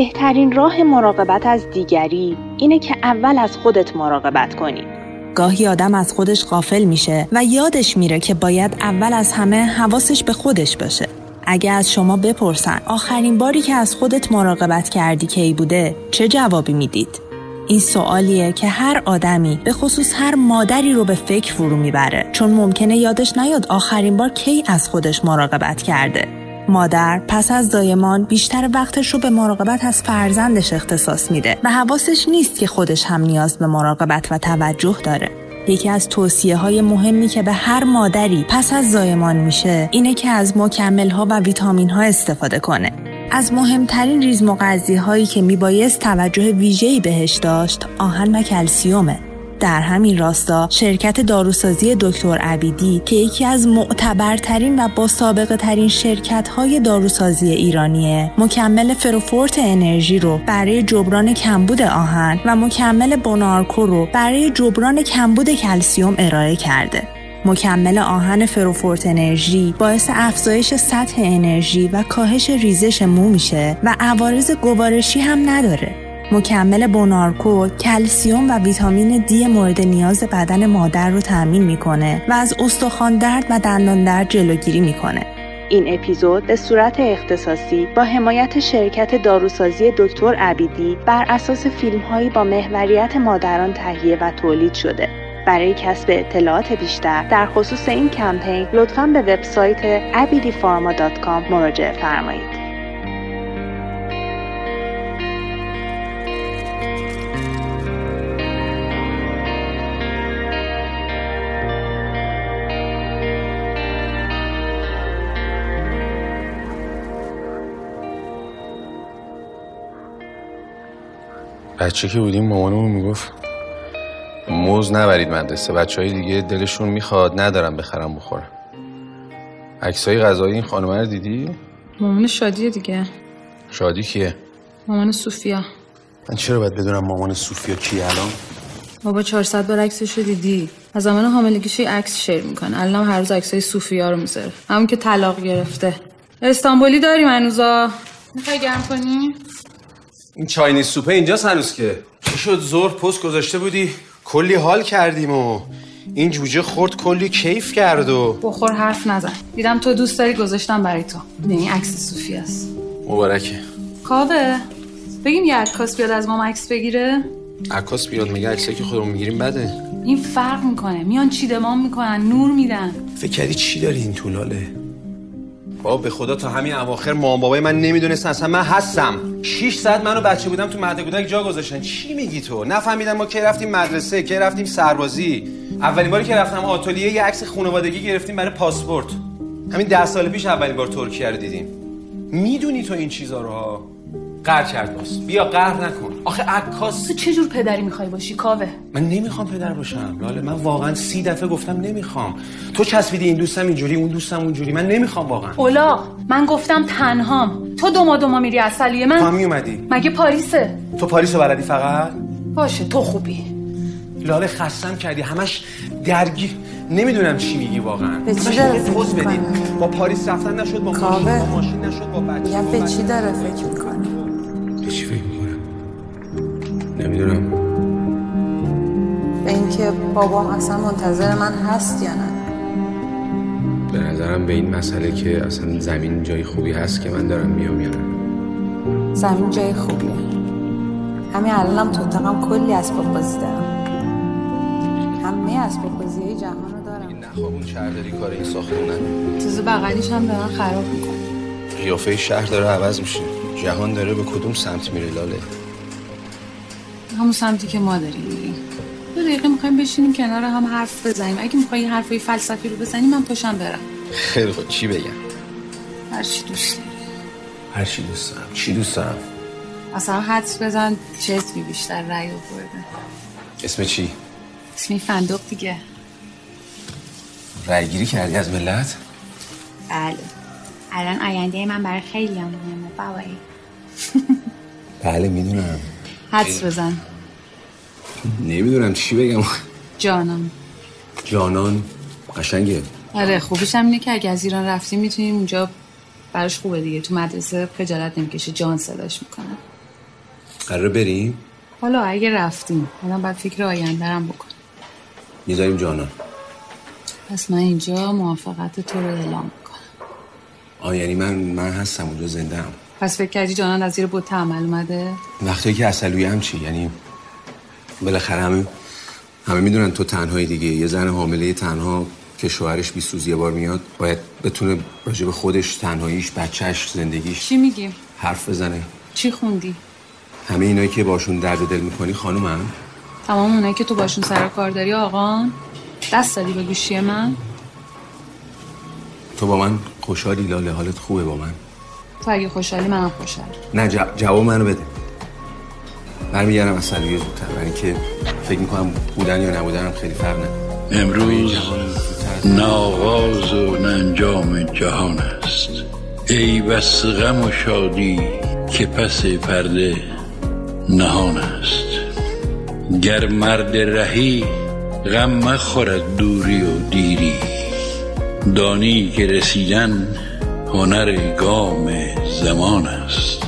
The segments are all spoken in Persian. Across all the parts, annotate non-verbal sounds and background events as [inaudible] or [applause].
بهترین راه مراقبت از دیگری اینه که اول از خودت مراقبت کنی. گاهی آدم از خودش غافل میشه و یادش میره که باید اول از همه حواسش به خودش باشه. اگه از شما بپرسن آخرین باری که از خودت مراقبت کردی کی بوده چه جوابی می‌دید؟ این سوالیه که هر آدمی به خصوص هر مادری رو به فکر فرو می‌بره چون ممکنه یادش نیاد آخرین بار کی از خودش مراقبت کرده مادر پس از زایمان بیشتر وقتش رو به مراقبت از فرزندش اختصاص میده و حواسش نیست که خودش هم نیاز به مراقبت و توجه داره. یکی از توصیه های مهمی که به هر مادری پس از زایمان میشه اینه که از مکمل ها و ویتامین ها استفاده کنه. از مهمترین ریز هایی که میبایست توجه ویژه‌ای بهش داشت آهن و کلسیومه. در همین راستا شرکت داروسازی دکتر عبیدی که یکی از معتبرترین و با سابقه ترین شرکت های داروسازی ایرانیه مکمل فروفورت انرژی رو برای جبران کمبود آهن و مکمل بونارکو رو برای جبران کمبود کلسیوم ارائه کرده مکمل آهن فروفورت انرژی باعث افزایش سطح انرژی و کاهش ریزش مو میشه و عوارض گوارشی هم نداره. مکمل بونارکو کلسیوم و ویتامین دی مورد نیاز بدن مادر رو تأمین می‌کنه و از استخوان درد و دندان درد جلوگیری می‌کنه. این اپیزود به صورت اختصاصی با حمایت شرکت داروسازی دکتر عبیدی بر اساس فیلم هایی با محوریت مادران تهیه و تولید شده. برای کسب اطلاعات بیشتر در خصوص این کمپین لطفا به وبسایت abidifarma.com مراجعه فرمایید. بچه که بودیم مامانمون می‌گفت موز نبرید مدرسه بچه های دیگه دلشون می‌خواد ندارم بخرم بخورم. عکسای غذایی این خانمه رو دیدی؟ مامان شادیه دیگه. شادی کیه؟ مامان صوفیا من چرا باید بدونم مامان صوفیا کیه الان؟ بابا 400 بار عکسش رو دیدی. از زمان حاملگیش عکس شیر می‌کنه. الان هر روز عکسای صوفیا رو می‌ذاره. همون که طلاق گرفته. استانبولی داریم هنوزا می‌خوای گرم کنی؟ این چاینی سوپه اینجا هنوز که. چی شد زور پست گذاشته بودی؟ کلی حال کردیم و این جوجه خورد کلی کیف کرد و بخور حرف نزن. دیدم تو دوست داری گذاشتم برای تو. این عکس صوفی است. مبارکه. کاوه. بگیم یه عکاس بیاد از ما عکس بگیره. عکاس بیاد میگه عکسایی که خودمون می‌گیریم بده؟ این فرق می‌کنه. میان چیدمان می‌کنن؟ نور میدن. فکر کردی چی داری این طولاله؟ بابا به خدا تا همین اواخر مام بابای من نمی‌دونستن. اصلا من هستم. 6 ساعت منو بچه بودم تو مهد کودک جا گذاشتن. چی میگی تو؟ نفهمیدم ما کی رفتیم مدرسه کی رفتیم سربازی. اولین باری که رفتم آتلیه یه عکس خانوادگی گرفتیم برای پاسپورت. همین ده سال پیش اولین بار ترکیه رو دیدیم. می‌دونی تو این چیزا رو ها؟ قهر کرد باز. بیا قهر نکن. آخه عکاس تو چه جور پدری می‌خوای باشی؟ کاوه. من نمی‌خوام پدر باشم. لاله من واقعا سی دفعه گفتم نمی‌خوام. تو چسبیدی این دوستم اینجوری اون دوستم اونجوری. من نمی‌خوام واقعا. اولا من گفتم تنهام. تو دوما دوما میری اصلیه من تو هم میومدی مگه پاریسه؟ تو پاریسو بلدی فقط؟ باشه تو خوبی. لاله خستم کردی. همش درگیر نمی‌دونم چی میگی واقعا. به چی داره فکر بدین. با پاریس رفتن نشد با ماشین, با ماشین نشد با بچه به چی داره فکر می‌کنه به چی فکر می‌کنم نمی‌دونم. به اینکه بابام اصلا منتظر من هست یا نه. به نظرم به این مسئله که اصلا زمین جای خوبی هست که من دارم میام یا نه. زمین جای خوبیه. همین الانم تو اتاقم کلی اسباب بازی دارم. همه اسباب بازی جهان رو دارم. این نخوابون شهرداری کار این ساختونه. تازه بغلیش هم دارن خراب می‌کنه قیافه شهر داره عوض میشه. جهان داره به کدوم سمت میره لاله؟ همون سمتی که ما داریم. میریم دو دقیقه می‌خوایم بشینیم کنار هم حرف بزنیم. اگه می‌خوای حرفای فلسفی رو بزنی من پاشم برم. خیلی خود چی بگم؟ هر چی دوست داری. هر چی دوست دارم. چی دوست دارم؟ اصلا حدس بزن چه اسمی بیشتر رأی آورده. اسم چی؟ اسمی فندق دیگه. رأی گیری کردی از ملت؟ بله. الان آینده من برای خیلی هم مهمه بابایی. [laughs] بله می‌دونم. حدس بزن. نمی‌دونم چی بگم. جانم جانان قشنگه. آره خوبیش هم اینه که اگه از ایران رفتیم می‌تونیم اونجا براش خوبه دیگه. تو مدرسه خجالت نمی‌کشه جان صداش می‌کنن قرار بریم؟ حالا اگه رفتیم الان باید فکر آیندرم بکن. می‌ذاریم جانان. پس من اینجا موافقت تو رو اعلام می‌کنم. آه یعنی من من هستم اونجا زنده هم. پس فکر کردی جانان از زیر بوت عمل اومده؟ وقتی که اصلوی هم چی؟ یعنی بالاخره همه همه می‌دونن تو تنهایی دیگه. یه زن حامله تنها که شوهرش بی روز یه بار میاد. باید بتونه راجع به خودش تنهاییش بچهش زندگیش چی میگیم حرف بزنه. چی خوندی؟ همه اینایی که باشون درد دل می‌کنی خانومم تمام اونایی که تو باشون سر کار داری آقان دست دادی به گوشی من؟ تو با من خوشحالی لاله حالت خوبه با من. تو اگه خوشحالی منم خوشحال نه جواب منو بده. برمیگردم از سلویه زودتر. برای اینکه فکر می‌کنم بودن یا نبودنم خیلی فرق نه امروز نه آغاز و نه انجام جهان است. ای بس غم و شادی که پس پرده نهان است. گر مرد رهی غم مخورد دوری و دیری. دانی که رسیدن هنر گام زمان است.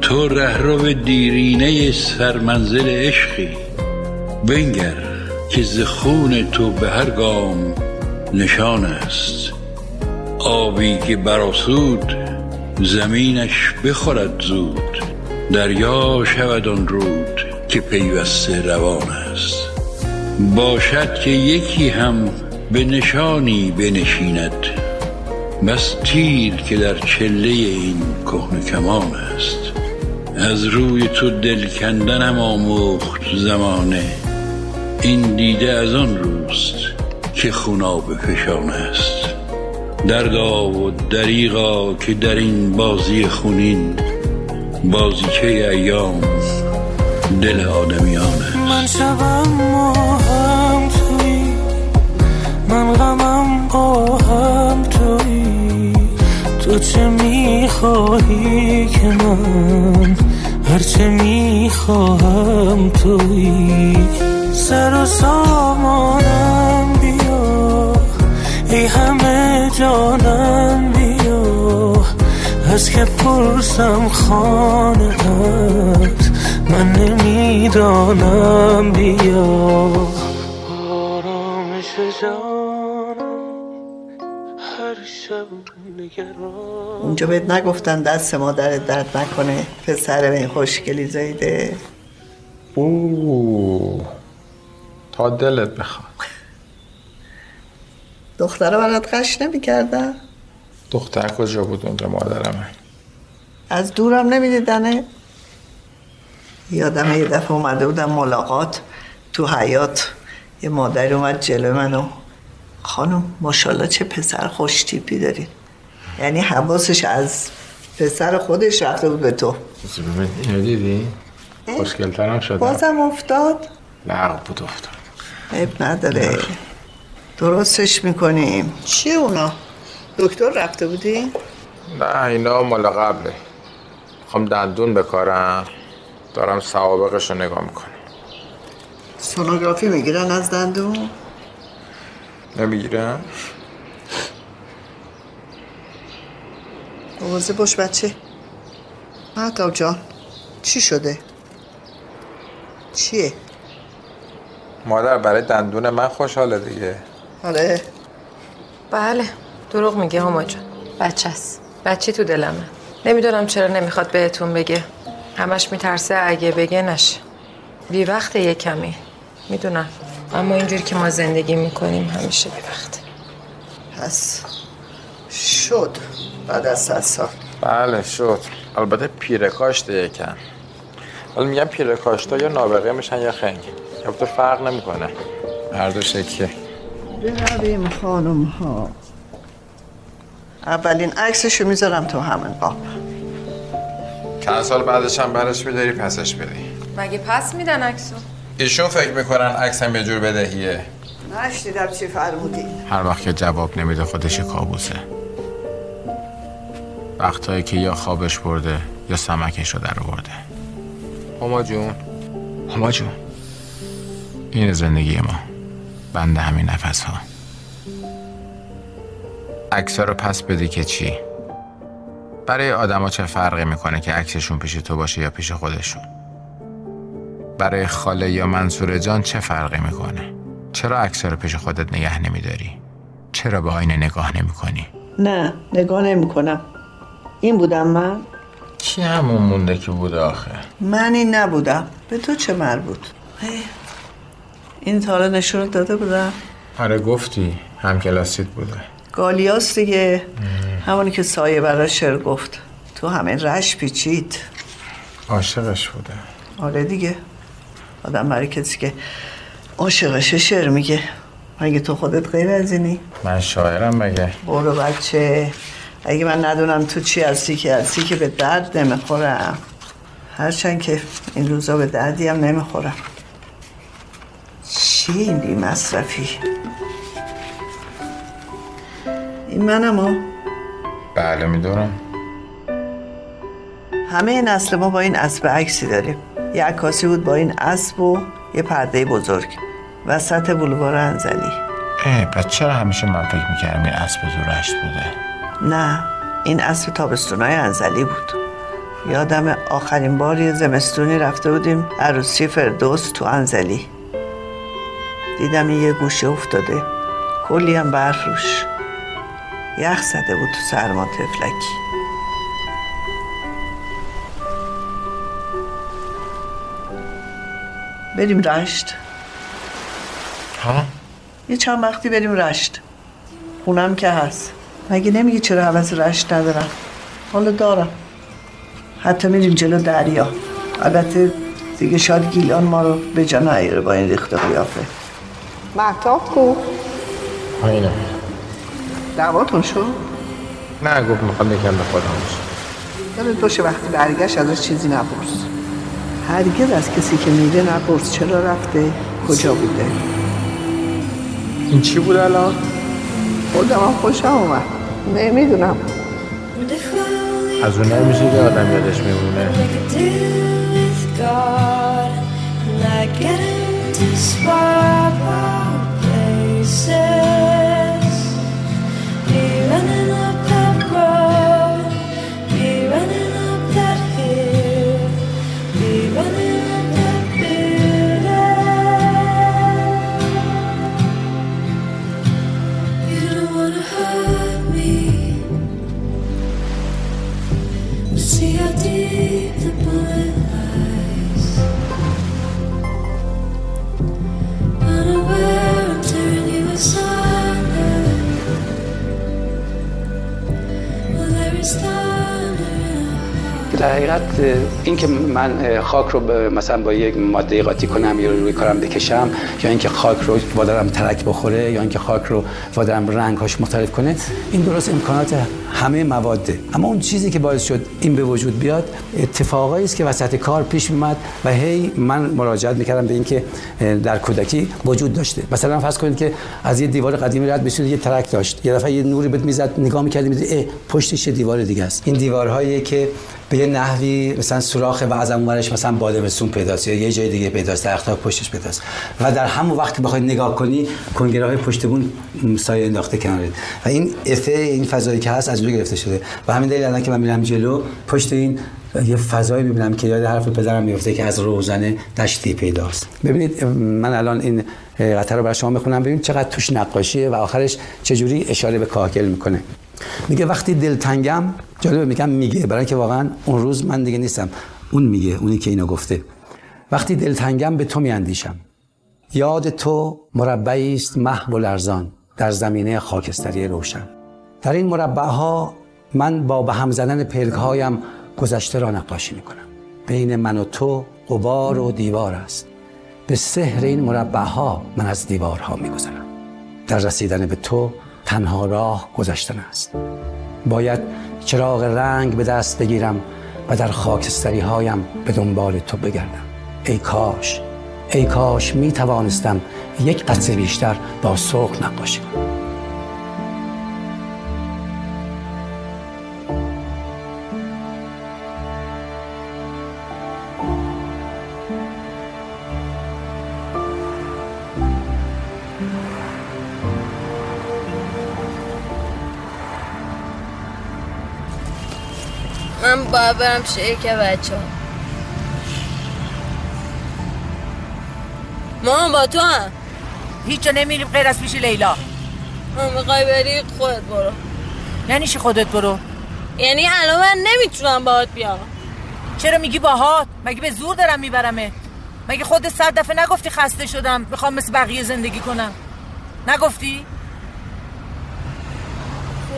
تو رهرو دیرینه سرمنزل عشقی. بنگر که ز خون تو به هر گام نشان است. آبی که براسود زمینش بخورد زود. دریا شود آن رود که پیوسته روان است. باشد که یکی هم به نشانی بنشیند. بس تیر که در چله این کهن کمان است. از روی تو دل کندنم آموخت زمانه. این دیده از آن روست که خوناب فشان است. دردا و دریغا که در این بازی خونین بازیچه ایام دل آدمیان است. من توی من غمم هم توی. تو چه می‌خواهی که من؟ هرچه می‌خواهم توی. سر و سامانم بیا. ای همه جانم بیا. از که پرسم خانه من نمی‌دانم بیا. آرامش نگران اونجا بهت نگفتن دست مادرت درد نکنه پسر این خوشگلی زایده. اوه تا دلت بخواد. دختره برات قش نمی‌کردن؟ دختر کجا بود اونجا مادرمه؟ از دورم نمیدیدنه. یادم یه دفعه اومده بودم ملاقات تو حیات یه مادری اومد جلو منو. خانم ماشاءالله چه پسر خوش تیپی داری. یعنی حواسش از پسر خودش رفته بود به تو. ببین اینو دیدی؟ خوشگلترم شدم بازم افتاد؟ لغ بود افتاد. عیب نداره. درستش می‌کنیم. چیه اونا؟ دکتر رفته بودی؟ نه اینا مال قبله. می‌خوام دندون بکارم دارم سوابقش رو نگاه می‌کنم. سونوگرافی می‌گیرن از دندون؟ نمی‌گیرم مواظب باش بچه. مهتاب جان چی شده؟ چیه؟ مادر برای دندون من خوشحاله دیگه. آره. بله دروغ میگه هما جان. بچه است. بچه تو دلمه. نمی‌دونم چرا نمی‌خواد بهتون بگه. همش میترسه اگه بگه نشه. بی وقت یه کمی. می‌دونم. اما اینجوری که ما زندگی می‌کنیم همیشه بی وقت پس شد بعد از صد سال. بله شد. البته پیره کاشته یکم. حالا میگم پیره کاشتا یا نابغه میشن یا خنگ. البته فرق نمی‌کنه. هر دو شکیه. برویم خانم ها. اولین عکسشو می‌ذارم تو همین قاب. چند سال بعدش هم برش میداری پسش بدی مگه پس میدن عکسو؟ ایشون فکر می‌کنن عکسم یه جور بدهیه. نشنیدم چی فرمودی. هر وقت که جواب نمیده خودش کابوسه. وقتایی که یا خوابش برده یا سمکش رو در آورده. هما جون. هما جون. این زندگی ما. بنده همین نفس ها عکس رو پس بدی که چی؟ برای آدما چه فرقی می‌کنه که عکسشون پیش تو باشه یا پیش خودشون؟ برای خاله یا منصور جان چه فرقی می‌کنه؟ چرا عکس رو پیش خودت نگه نمیداری؟ چرا به آینه نگاه نمی‌کنی؟ نه نگاه نمی‌کنم. این بودم من؟ کی همون مونده که بوده آخه؟ من این نبودم. به تو چه مربوط؟ این تالا نشون داده بودم. آره گفتی. هم کلاسیت بوده. گالیاس دیگه. همونی که سایه برای شعر گفت. تو همه رش پیچید. عاشقش بوده. آره دیگه. آدم برای کسی که عاشقشه شعر میگه. مگه تو خودت غیر از اینی؟ من شاعرم مگه. برو بچه. اگه من ندونم تو چی هستی که هستی که به درد نمی‌خورم. هرچند که این روزا به دردی هم نمی‌خورم. چی این بی مصرفی. این منم ها. بله می‌دونم. همه نسل ما با این اسب عکسی داریم. یه عکاسی بود با این اسب و یه پرده بزرگ. وسط بلوار انزلی. اه پس چرا همیشه من فکر می‌کردم این اسب تو رشت بوده؟ نه این اسب تابستونای انزلی بود. یادم آخرین بار یه زمستونی رفته بودیم عروسی فردوس تو انزلی. دیدم یه گوشه افتاده. کلی هم برف روش. یخ زده بود تو سرما تفلکی. بریم رشت. ها؟ یه چند وقتی بریم رشت. خونم که هست. مگه نمیگی چرا حوض رشت ندارم حالا دارم. حتی میریم جلو دریا. البته دیگه شاید گیلان ما رو به جا نیاره با این ریخت قیافه. محتاب کو؟ اینه دعواتون شو نه گفت می‌خوام یکم به خودم باشه یادت باشه وقتی برگشت ازش چیزی نپرس. هرگز از کسی که میره نپرس چرا رفته کجا بوده؟ این چی بود الان؟ خودم هم خوشم اومد. نمی‌دونم از اون نمیشه که آدم یادش میمونه. See در حقیقت این که من خاک رو مثلا با یک ماده قاطی کنم یا روی کارم بکشم یا اینکه خاک رو وادارم ترک بخوره یا اینکه خاک رو وادارم رنگهاش مختلف کنه این درست امکانات همه مواده اما اون چیزی که باعث شد این به وجود بیاد اتفاقایی است که وسط کار پیش میومد و هی من مراجعت می‌کردم به اینکه در کودکی وجود داشته. مثلا فرض کنید که از یه دیوار قدیمی رد بشید یه ترک داشت. یه دفعه یه نوری بهت می‌زد نگاه می‌کردی اه پشتش دیوار دیگه است. این دیوارهایی که به یه نحوی مثلا سوراخ و از اونورش مثلا بادمسون پیداست یا یه جای دیگه پیداست درخت‌ها پشتش پیداست. و در همون وقت که بخواید نگاه کنی کنگره های پشت بون سایه انداخته کنارید و این افه این فضایی که هست از اونجا گرفته شده. و همین دلیل الان که من میرم جلو پشت این یه فضایی می‌بینم که یاد حرف پدرم میفته که از روزن دشتی پیداست. ببینید من الان این قطعه رو برای شما می‌خونم ببینید چقدر توش نقاشیه و آخرش چجوری اشاره به کاهگل می‌کنه. میگه وقتی دلتنگم جالبه میگم میگه برای اینکه واقعا اون روز من دیگه نیستم. اون میگه اونی که اینو گفته. وقتی دلتنگم به تو میاندیشم. یاد تو مربعی است محو و لرزان در زمینه خاکستری روشن. در این مربعها من با به هم زدن پلکهایم گذشته را نقاشی می‌کنم. بین من و تو غبار و دیوار است. به سحر این مربعها من از دیوارها میگذرم. در رسیدن به تو تنها راه گذشتن است. باید چراغ رنگ به دست بگیرم و در خاکستری هایم به دنبال تو بگردم. ای کاش ای کاش می توانستم یک قطعه بیشتر با سرخ نقاشی کنم. باید برم شریک بچه ها مامان با تو هم. هیچ جا نمیریم غیر از پیش لیلا. من می‌خوای بری خودت برو. یعنی چی خودت برو؟ یعنی الان من نمی‌تونم باهات بیام. چرا میگی باهات؟ مگه به زور دارم میبرمه؟ مگه خودت صد دفعه نگفتی خسته شدم می‌خوام مثل بقیه زندگی کنم؟ نگفتی؟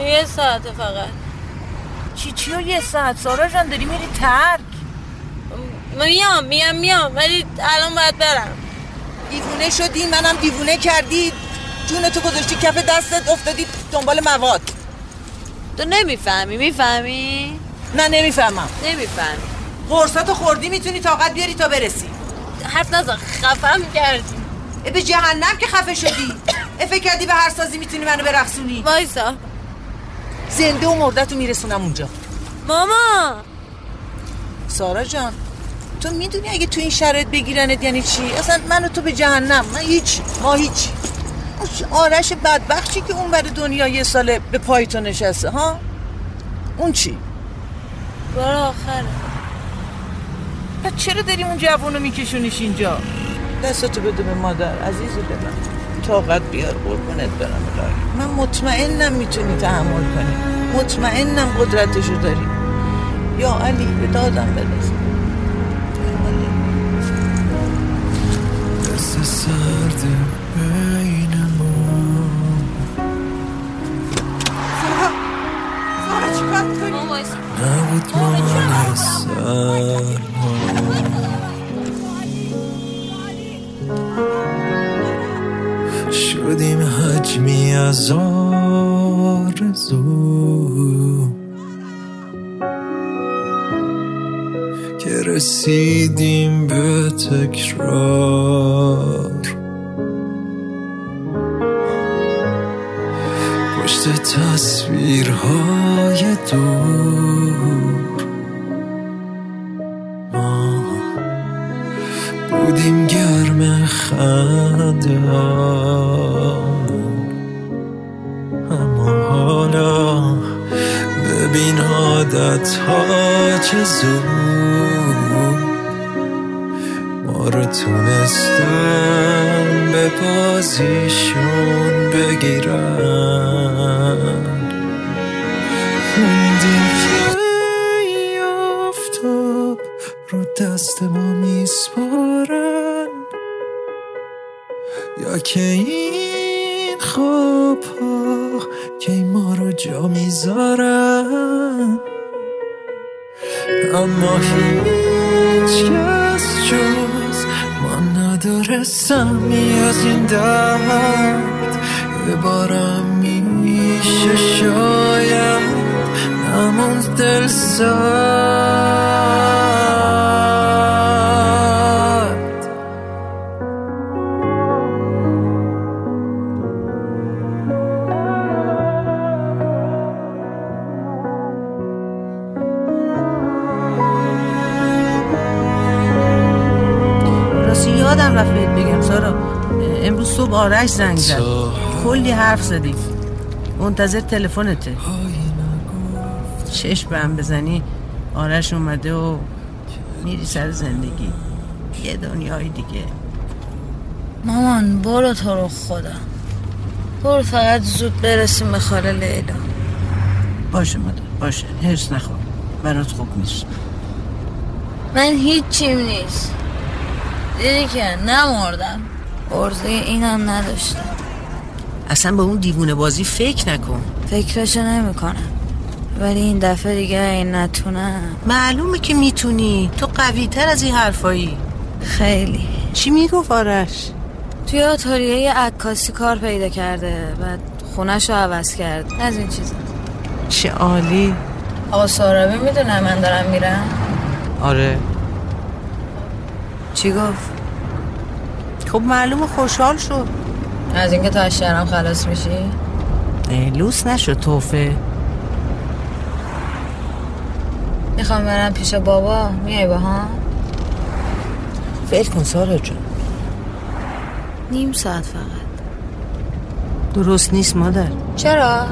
یه ساعت فقط. چی چی و یه ساعت؟ سارا جان داری میری ترک؟ میام میام میام ولی الان باید برم. دیوونه شدی منم دیوونه کردی. جون تو گذاشتی کف دستت افتادی دنبال مواد. تو نمی‌فهمی می‌فهمی؟ نه نمی‌فهمم. نمی‌فهمی. قرصاتو خوردی می‌تونی طاقت بیاری تا برسی. حرف نزن خفم کردی. به جهنم که خفه شدی. اه، فکر کردی به هر سازی می‌تونی منو برقصونی. وایسا. زنده و مردتو میرسونم اونجا. ماما! سارا جان تو می‌دونی اگه تو این شرایط بگیرنت یعنی چی؟ اصلا من و تو به جهنم من هیچ ما هیچ. آرش بدبخت چی که اون بر دنیا یه ساله به پای تو نشسته ها؟ اون چی؟ برو آخره پس چرا داری اون جوانو میکشونیش اینجا؟ دستتو بده به مادر عزیز دلم. طاقت بیار قربونت برم الهی. من مطمئنم می‌تونی تحمل کنی. مطمئنم قدرتشو داری. یا علی به دادم برس دست. سرد بین ما؟ نبود شدیم حجمی از آرزو. که رسیدیم به تکرار. پشت تصویرهای دور. خنده اما حالا ببین عادت ها چه زود. ما رو تونستن به بازیشون بگیرن. ای آفتاب رو دست ما؟ سمی از این درد بارم میشه شاید نموند دل سرد. آرش زنگ زد. کلی حرف زدیم منتظر تلفنته. چشم به هم بزنی آرش اومده و میری سر زندگی. یه دنیای دیگه. مامان برو تو رو خدا. برو فقط زود برسیم به خاله لیلا. باشه مادر باشه. هرس نخور. برات خوب نیست. من هیچیم نیست. دیدی که نمردم. عرضه اینم نداشتم. اصلا به اون دیوونه بازی فکر نکن. فکرشو نمی‌کنم. ولی این دفعه دیگه این نتونم. معلومه که می‌تونی. تو قوی تر از این حرفایی. خیلی. چی می‌گفت آرش؟ توی آتاریه یه عکاسی کار پیدا کرده. بعد خونش رو عوض کرد. از این چیزا. چه عالی. آقا سارابی می‌دونه من دارم میرم؟ آره. چی گفت؟ خب معلومه خوشحال شد از اینکه تا از شهرم خلاص میشی؟ لوس نشد توفه. می‌خوام برم پیش بابا. میای با هم فکر کن سارا جون. نیم ساعت فقط. درست نیست مادر. چرا؟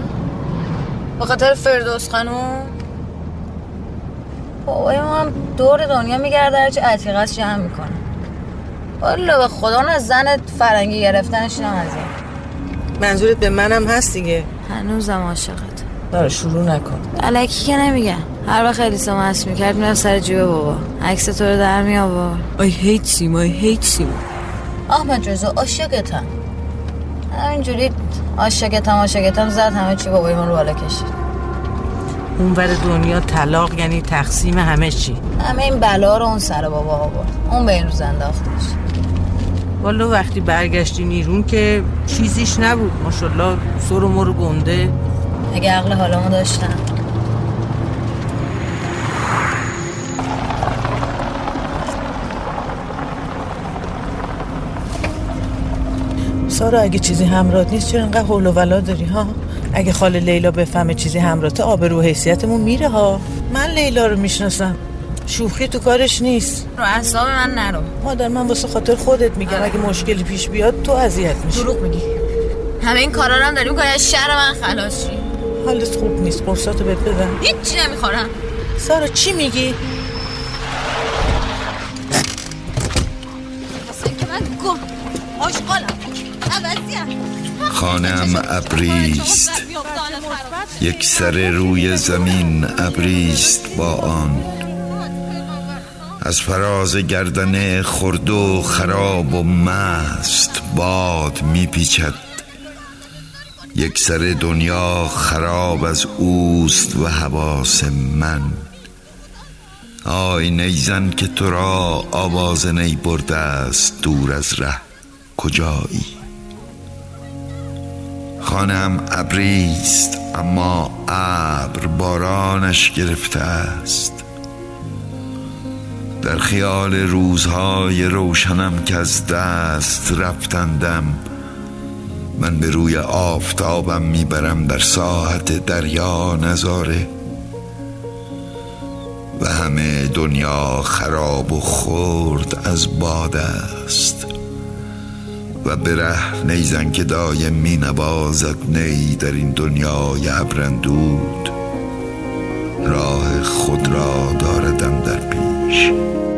به خاطر فردوس خانوم؟ بابای ما هم دور دنیا میگرده هرچی عتیقش جمع می‌کنه. والا به خدا اون از زن فرنگی گرفتنش اینم از منظورت به منم هست دیگه؟ هنوزم عاشقت. داره شروع نکن. الکی که نمیگم هر وقت الیسا مست می‌کرد میرم سر جیب بابا. عکس تو رو در می آورد آی هیت سیما آی هیت سیما احمد رضا عاشقتم. همینجوری عاشقتم عاشقتم زد همه چی بابای من رو بالا کشید. اون ور دنیا طلاق یعنی تقسیم همه چی. همه این بلا رو اون سر بابا آورد. اون به این روز انداختش. والا وقتی برگشتی نیرون که چیزیش نبود. ماشالله سر و مرو گنده. اگه عقل حالمو داشتم سارا اگه چیزی همراهت نیست چرا انقدر حول و ولا داری ها؟ اگه خاله لیلا بفهمه چیزی همراهته آبرو و حیثیتمون میره ها. من لیلا رو می‌شناسم. شوخی تو کارش نیست. رو اعصاب من نرو. مادر من واسه خاطر خودت میگم. اگه مشکلی پیش بیاد تو اذیت میشی. دروغ میگی. همه این کارا رو هم داری می‌کنی. از شر من خلاص شی. حالت خوب نیست. قرصاتو بهت بدم. هیچی نمی‌خورم. سارا چی میگی؟ خانم ابریست. یک سر روی زمین ابریست با آن. از فراز گردن خرد و خراب و مست باد میپیچد. یک سر دنیا خراب از اوست و حواس من. آی نیزن که تو را آواز نی برده است دور از ره. کجایی؟ خانم ابریست اما ابر بارانش گرفته است. در خیال روزهای روشنم که از دست رفتندم من به روی آفتابم می‌برم در ساحت دریا نظاره و همه دنیا خراب و خرد از باد است و به ره نیزن که دایم می نوازد نی در این دنیای ابرندود. راه خود را داردم در پیش. 是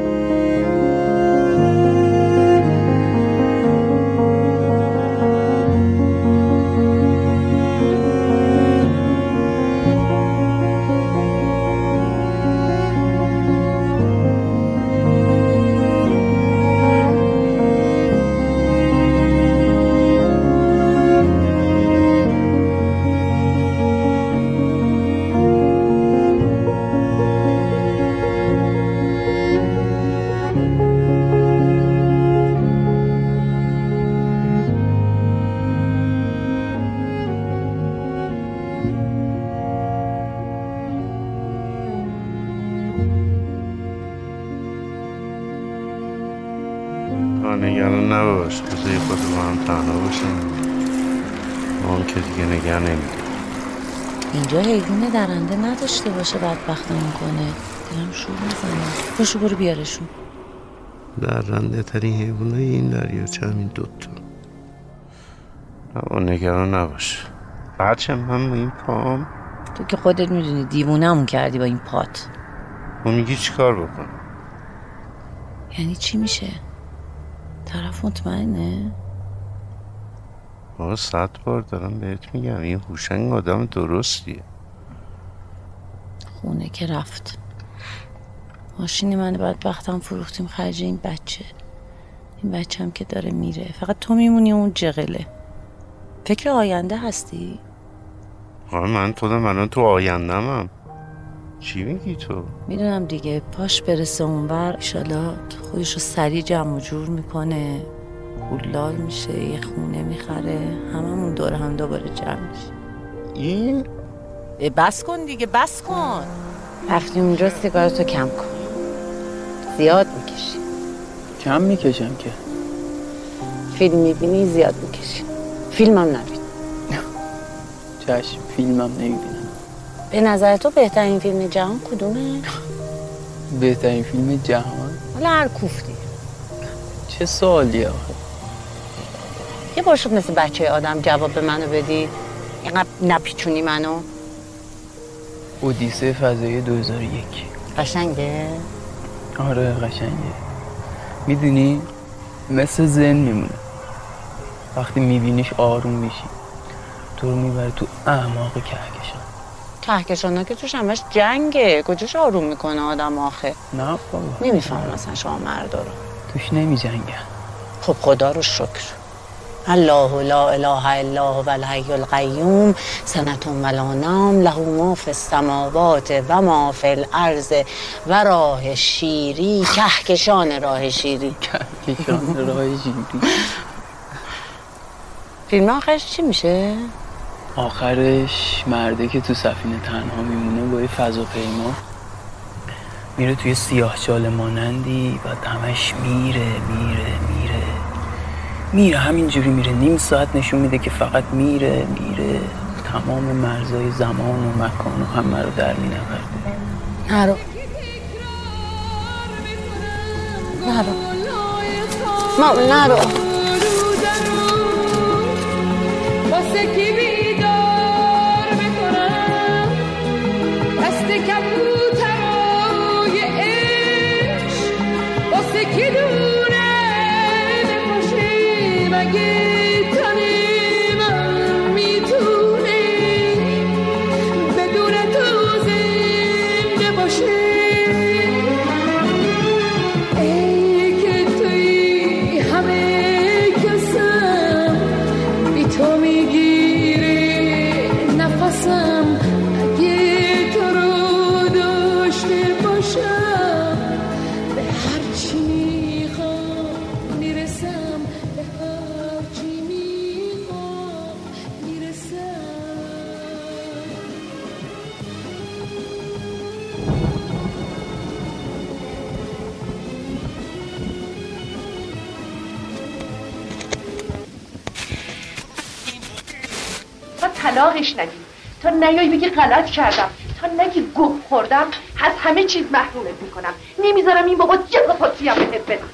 نداشته باشه بدبختمون کنه دارم شور می‌زنم پاشو برو بیارشون در رنده ترین حیوانای این دریاچه همین دوتا اما نگران نباش. بچه من با این پام. تو که خودت می‌دونی دیوونمون کردی با این پات. ما میگی چی کار بکنم؟ یعنی چی میشه؟ طرف مطمئنه؟ ما صد بار دارم بهت میگم. این هوشنگ آدم درستیه. خونه که رفت. ماشین من بدبختم فروختیم خرج این بچه. این بچه هم که داره میره. فقط تو میمونی اون جغله. فکر آینده هستی؟ آه من خودم الان تو آیندمم چی میگی تو؟ می‌دونم دیگه. پاش برسه اونور ایشالا خودش رو سریع جمع و جور می‌کنه. پولدار میشه یه خونه می‌خره. هممون دور هم دوباره جمع میشه این بس کن دیگه بس کن. وقتی اونجا سیگارتو کم کن. زیاد می‌کشی. کم می‌کشم که. فیلم می‌بینی زیاد می‌کشی. فیلمم نبین چشم فیلمم نمی‌بینم. به نظر تو بهترین فیلم جهان کدومه؟ بهترین فیلم جهان؟ حالا هر کوفتی. چه سوالیه؟ یه بار شد مثل بچه آدم جواب به منو بدی. اینقدر نپیچونی منو. اودیسه فضایی 2001 قشنگه؟ آره قشنگه. می‌دونی؟ مثل زن میمونه. وقتی میبینیش آروم میشی تو رو می‌بره تو اعماق کهکشان. کهکشان ها که توش همش جنگه. کجاش آروم می‌کنه آدم آخه؟ نه بابا. نمیفهم مثلا شما مردا رو. توش نمی جنگن خب خدا رو شکر. الله لا اله الا هو الحی القیوم سنتون ولا نام له ما فی السماوات و ما فی الارض و راه شیری. کهکشان راه شیری. کهکشان راه شیری. فیلم آخرش چی میشه؟ آخرش مرده که تو سفینه تنها میمونه با یه فضاپیما. میره توی سیاه مانندی و همش میره میره میره. میره همینجوری میره. نیم ساعت نشون میده که فقط میره میره. تمام مرزای زمان و مکان و همه رو در مینورده. نرو. نرو. ما نرو. واسه کی نیای بگی غلط کردم. تا نگی گوه خوردم از همه چیز محرومت می‌کنم. نمی‌ذارم این بابا جب پاسی هم بهت بدم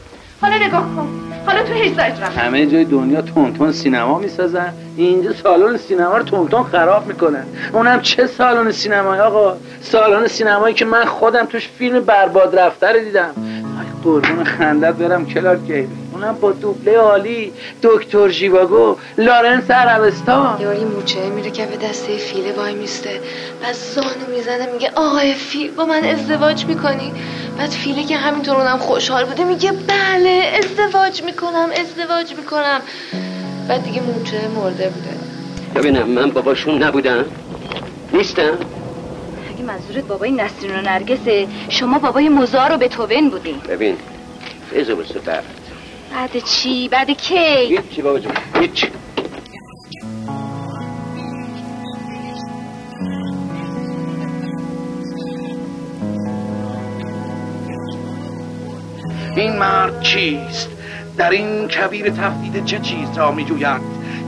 حالا نگاه کن. حالا تو هیچ اجرم همه جای دنیا تونتون سینما می‌سازن. اینجا سالن سینما رو تونتون خراب می‌کنن. اونم چه سالن سینمایی آقا؟ سالن سینمایی که من خودم توش فیلم برباد رفته رو دیدم. آی قربون خندت برم کلار گیبی اونم با دوبله عالی دکتر ژیواگو لارنس عربستان. یاری موچه میره کف دسته فیله وای میسته. بعد زانو می‌زنه میگه آقای فیل با من ازدواج می‌کنی؟ بعد فیله که همینطور اونم خوشحال بوده میگه بله ازدواج می‌کنم ازدواج می‌کنم. بعد دیگه موچه مرده بوده. ببینم من باباشون نبودم؟ نیستم؟ اگه منظورت بابای نسرین و نرگسه شما بابای مزار و بتوون بودین. ببین فیض و بعد چی؟ بعد کی؟ هیچی بابا جون هیچ. این مرد چیست؟ در این کبیر تفدید چه چیز را می جوید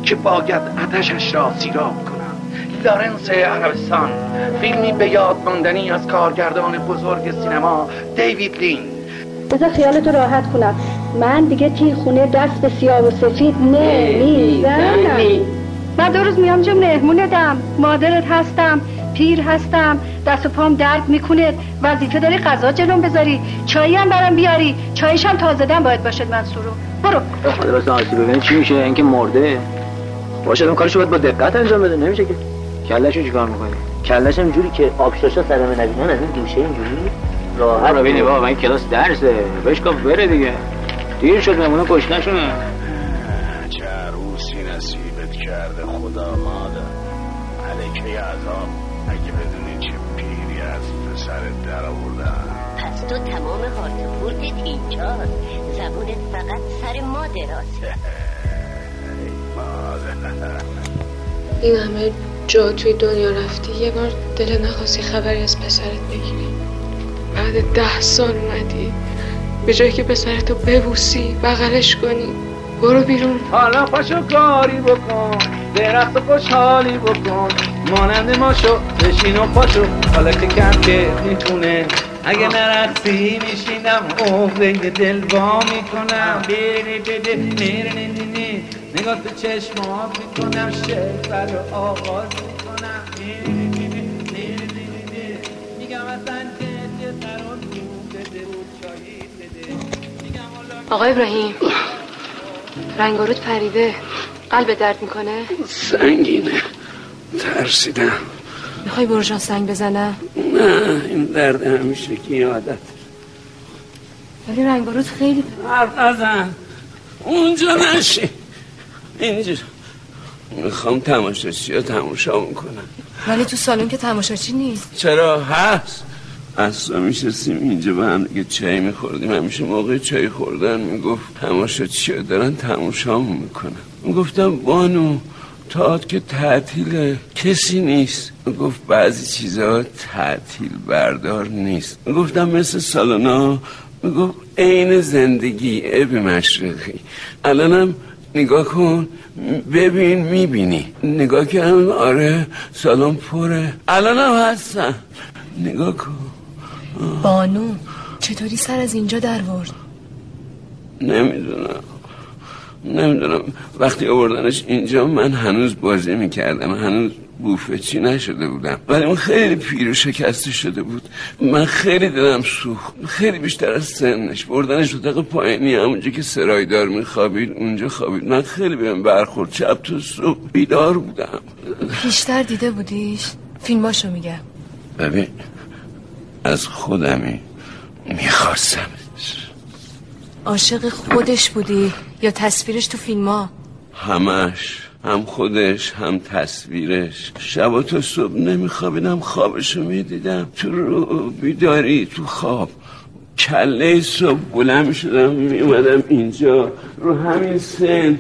که باید عتشش را سیراب کنم لارنس عربستان فیلمی به یاد ماندنی از کارگردان بزرگ سینما دیوید لین. بذار خیالتو راحت کنم. من دیگه توی خونه دست به سیاه و سفید نمی‌زنم. من دو روز میام جو مهمونتم. مادرت هستم پیر هستم. دست و پام درد می‌کنه. وظیفه داری غذا جلوم بذاری. چایی هم برام بیاری. چایش هم تازه دم باید باشد منصورو برو. بس آسی ببینه چی میشه. اینکه مرده. باشه اون کارشو باید با دقت انجام بده. نمیشه که. کلشو چیکار می‌کنی؟ کلش هم جوری که آبشاشا سرمه نبینن از این گوشه اینجوری. راحت رو ببینی بابا من کلاس درسه. بشکاف بره دیگه. دیر شد مهمونه گشنشونه چه عروسی نصیبت کرده خدا مادر علیکه عذاب اگه بدونی چه پیری از پسرت در آوردن پس تو تمام هارتفورتت اینجاست. زبونت فقط سر ما دراز [laughs] این همه جا توی دنیا رفتی یه بار دل نخواستی خبری از پسرت بگیری. بعد ده سال اومدی. به جایی که پسرتو ببوسی بغلش کنی. برو بیرون. حالا پاشو کاری بکن درخت خوشحالی بکن. مانند ما شو بشین و پاشو حالا که کم که می‌تونه. اگه نرقصی میشینم عقده دل وا می‌کنم. بیری بده نی نگاه تو چشمات می‌کنم شعر رو آغاز آقا ابراهیم. رنگارود پریده. قلب درد می‌کنه. سنگینه ترسیدم. می‌خوای برژان سنگ بزنم نه این درد همیشه که عادت. ولی رنگارود خیلی حرف نزن. اونجا نشی. اینجا می‌خوام تماشاچی ها تماشا می‌کنم. ولی تو سالن که تماشاچی نیست. چرا؟ هست. اصلا میشستیم اینجا به هم دیگه چای میخوردیم. همیشه موقع چای خوردن می‌گفت تماشاچی ها دارن تماشا می‌کنن. گفتم بانو تاعت که تعطیله کسی نیست. گفت بعضی چیزا تعطیل بردار نیست. گفتم مثل سالنا گفت عین زندگی ابی مشرقی. الانم نگاه کن ببین می‌بینی. نگاه کردم آره سالن پره. الانم هستن. نگاه کن. بانو چطوری سر از اینجا در ورد؟ نمی‌دونم. نمی‌دونم. وقتی آوردنش اینجا من هنوز بازی می‌کردم. هنوز بوفه چی نشده بودم. ولی اون خیلی پیر و شکسته شده بود. من خیلی دلم سوخت. خیلی بیشتر از سنش. بردنش تق پایینی همونجا که سرایدار میخوابید اونجا خوابید. من خیلی بهم برخورد. شب تو صبح بیدار بودم. بیشتر دیده بودیش؟ فیلماشو میگم ببین از خودمی می‌خواستم عاشق خودش بودی یا تصویرش تو فیلم ها همش هم خودش هم تصویرش. شب تا صبح نمیخوابیدم خوابشو می‌دیدم. تو رو بیداری تو خواب. کله صبح بلند می‌شدم میومدم اینجا رو همین سن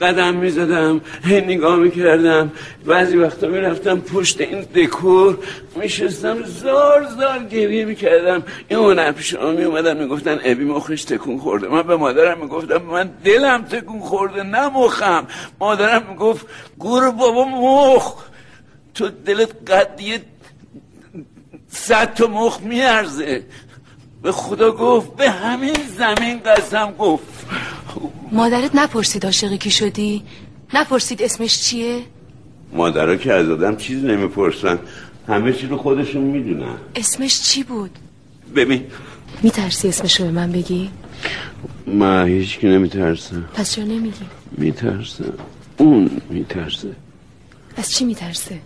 قدم می‌زدم نگاه می‌کردم بعضی وقتا می‌رفتم پشت این دکور میشستم زار زار گریه می‌کردم. این هنر پیش ما میومدن می‌گفتن ابی مخش تکون خورده. من به مادرم می‌گفتم من دلم تکون خورده نه مخم. مادرم می‌گفت گور بابا مخ تو دلت قدیه صد تا مخ میارزه. به خدا گفت به همین زمین قسم گفت. مادرت نپرسید عاشق کی شدی؟ نپرسید اسمش چیه؟ مادرها که از آدم چیزی نمی‌پرسن. همه چی رو خودشون می‌دونن. اسمش چی بود؟ ببین. میترسی اسمش رو به من بگی؟ من هیچ کی نمیترسم پس چرا نمیگی؟ میترسم اون میترسه. از چی میترسه؟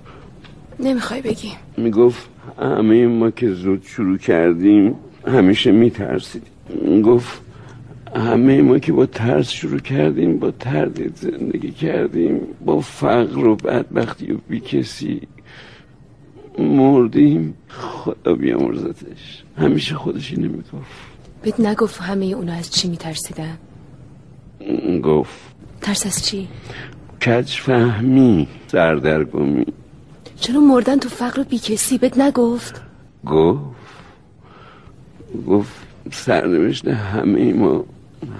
نمی‌خوای بگی. می‌گفت همه ما که زود شروع کردیم همیشه میترسیدیم گفت همه ما که با ترس شروع کردیم با تردید زندگی کردیم با فقر و بدبختی و بی کسی مردیم. خدا بیامرزتش. همیشه خودش اینو می‌گفت. بهت نگفت همه اونا از چی میترسیدن؟ گفت ترس از چی؟ کج فهمی سردرگمی. چرا مردن تو فقر و بیکسی؟ بهت نگفت؟ گفت گفت سرنوشت همه ما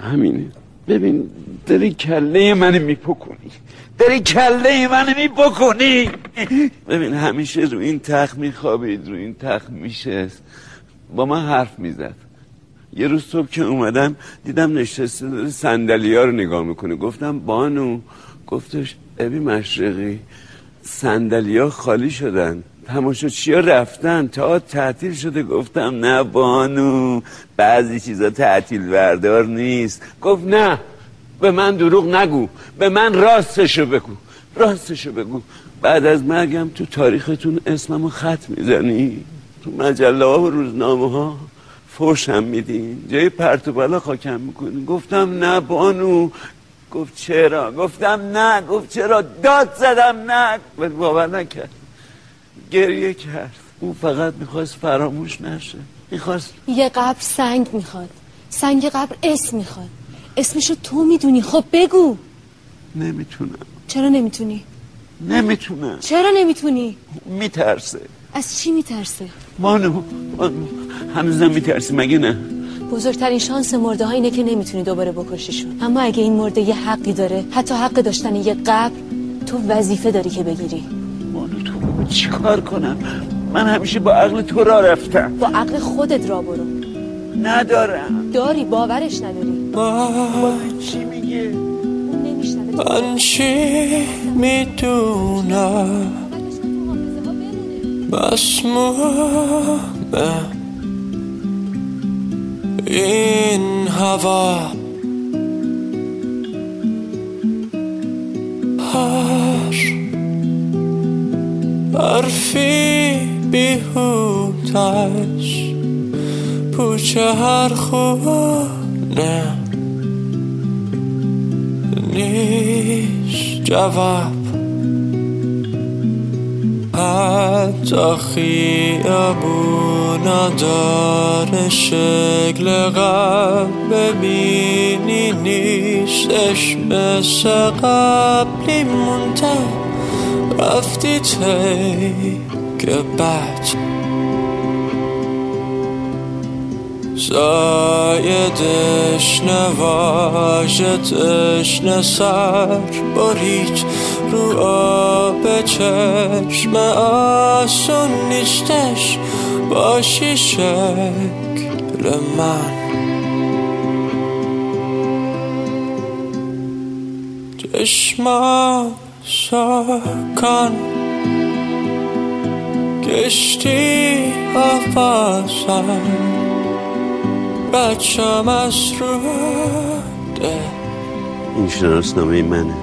همینه. ببین داری کله منو میپکنی داری کله منو میپکنی ببین همیشه رو این تخت میخوابید رو این تخت میشست. با من حرف می‌زد. یه روز صبح که اومدم دیدم نشسته داره سندلی ها رو نگاه می‌کنه. گفتم بانو. گفتش ابی مشرقی سندلی ها خالی شدن. تماشاچی ها رفتن؟ تا تعطیل شده گفتم نه بانو. بعضی چیزا تعطیل بردار نیست. گفت نه به من دروغ نگو. به من راستشو بگو. راستشو بگو. بعد از مرگم تو تاریختون اسممو خط می‌زنی. تو مجله ها و روزنامه ها فوشم میدین جای پرت و بلا خاکم می‌کنی. گفتم نه بانو. گفت چرا؟ گفتم نه. گفت چرا؟ داد زدم نه. باور نکرد. گریه کرد. او فقط می‌خواست فراموش نشه. می‌خواست یه قبر سنگ می‌خواد. سنگ قبر اسم می‌خواد. اسمشو تو می‌دونی. خب بگو. نمی‌تونم. چرا نمی‌تونی؟ نمی‌تونم. چرا نمی‌تونی؟ میترسه. از چی میترسه؟ بانو بانو هنوزم میترسی؟ مگه نه؟ بزرگترین شانس مرده ها اینه که نمی‌تونی دوباره بکشیشون اما اگه این مرده یه حقی داره حتی حق داشتن یه قبر تو وظیفه داری که بگیری. بانو تو چی کار کنم؟ من همیشه با عقل تو را رفتم. با عقل خودت را برو. ندارم. داری باورش نداری. من چی میگه؟ من چی می‌دونم؟ بس مهمه این هوا. هر حرفی بیهودش پوچه هر خونه نیست جواب. حتی خیابونا داره شکل قبل ببینی نیستش مثل قبلی مونده. رفتی تی که بعد زایدش نواجدش نسر برید رو آب چشم آسون نیستش باشی شکل من. چشما ساکن کشتی آفازن بچم از روده این شناسنامه منه.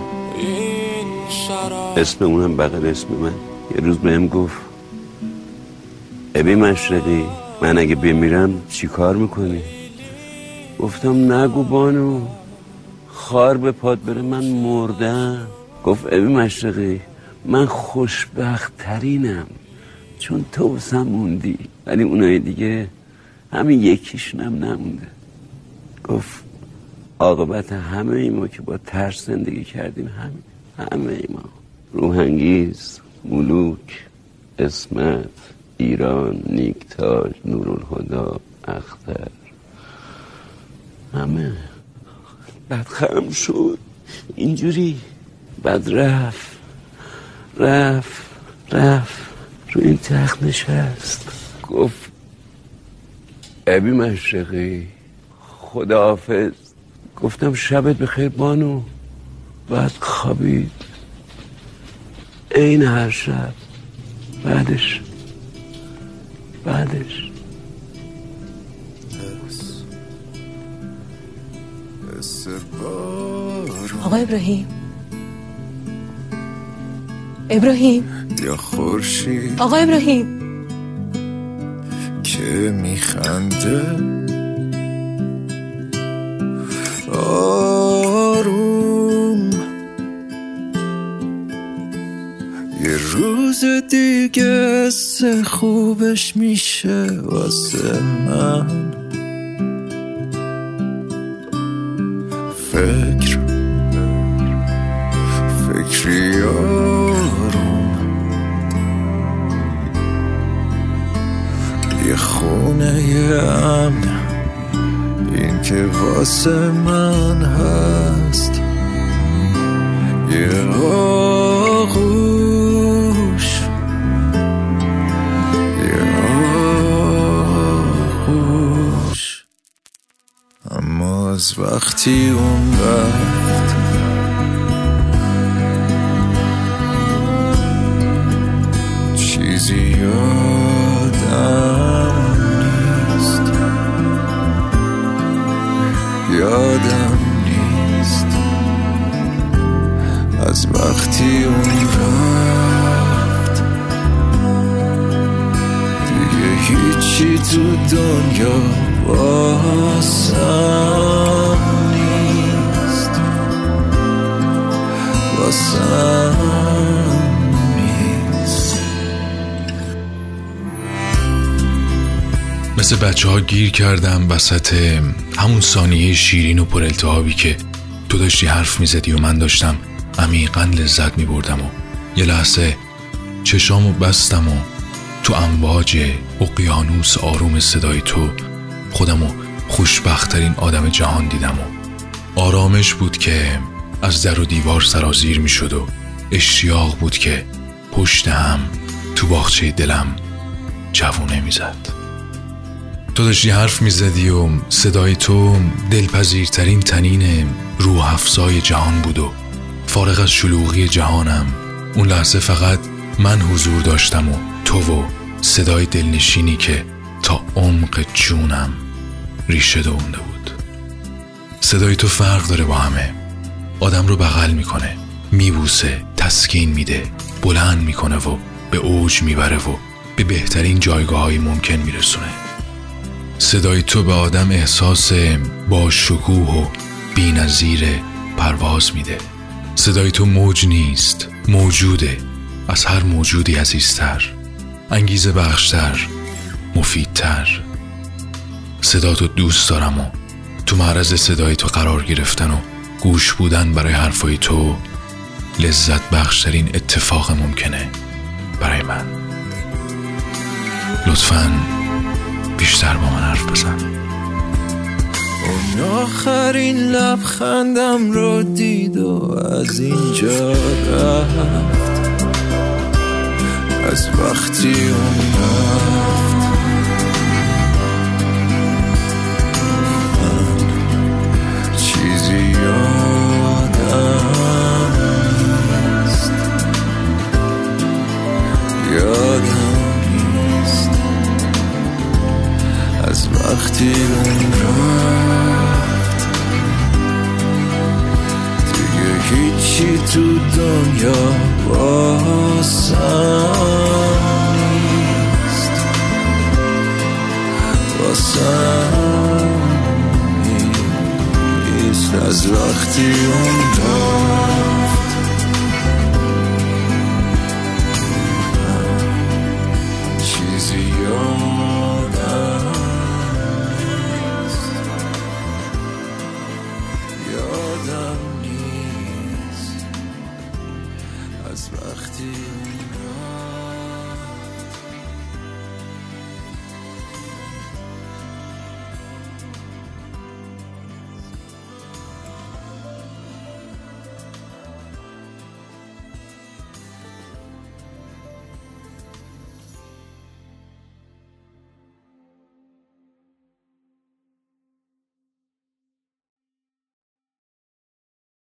اسم اونم بغل اسم من. یه روز بهم گفت ابی مشرقی من اگه بمیرم چی کار می‌کنی؟ گفتم نگو بانو خار به پاد بره من مردم. گفت ابی مشرقی من خوشبخت ترینم چون تو موندی ولی اونای دیگه همین یکیشونم نمونده. گفت عاقبت همه ای ما که با ترس زندگی کردیم همین همه ما. روحنگیز ملوک اسمت ایران نیکتاج نورالهدا اختر همه بعد خم شد. اینجوری بعد رفت رفت رفت رو این تخت نشست. گفت ابی مشرقی خداحافظ. گفتم شبت بخیر بانو بعد خوابید. این هر شب بعدش بعدش. آقا ابراهیم ابراهیم. یا خورشید. آقا ابراهیم. که میخنده. آروم. یه روز دیگه سه خوبش میشه واسه من. واسه من هست. یه آغوش. یه آغوش. اما از وقتی اون رفت مثل بچه ها گیر کردم وسط همون ثانیه شیرین و پر التهابی که تو داشتی حرف می‌زدی و من داشتم عمیقا لذت میبردم و یه لحظه چشامو بستم و تو امواج اقیانوس آروم صدای تو خودمو خوشبختترین آدم جهان دیدم و آرامش بود که از در و دیوار سرازیر می‌شد و اشتیاق بود که پشت هم تو باغچه دلم جوونه می‌زد. تو داشتی حرف می‌زدی و صدای تو دلپذیرترین تنین روح افزای جهان بود و فارغ از شلوغی جهانم اون لحظه فقط من حضور داشتم و تو و صدای دلنشینی که تا عمق جونم ریشه دونده بود. صدای تو فرق داره با همه. آدم رو بغل می‌کنه میبوسه تسکین میده بلند می‌کنه و به اوج می‌بره و به بهترین جایگاه های ممکن میرسونه. صدای تو به آدم احساس با شکوه و بینظیر پرواز میده. صدای تو موج نیست موجوده. از هر موجودی عزیزتر انگیزه بخشتر مفیدتر. صدا تو دوست دارم و تو معرض صدای تو قرار گرفتن و گوش بودن برای حرفای تو لذت بخشترین اتفاق ممکنه برای من. لطفا بیشتر با من حرف بزن. اون آخرین لبخندم رو دید و از اینجا رفت. از وقتی اون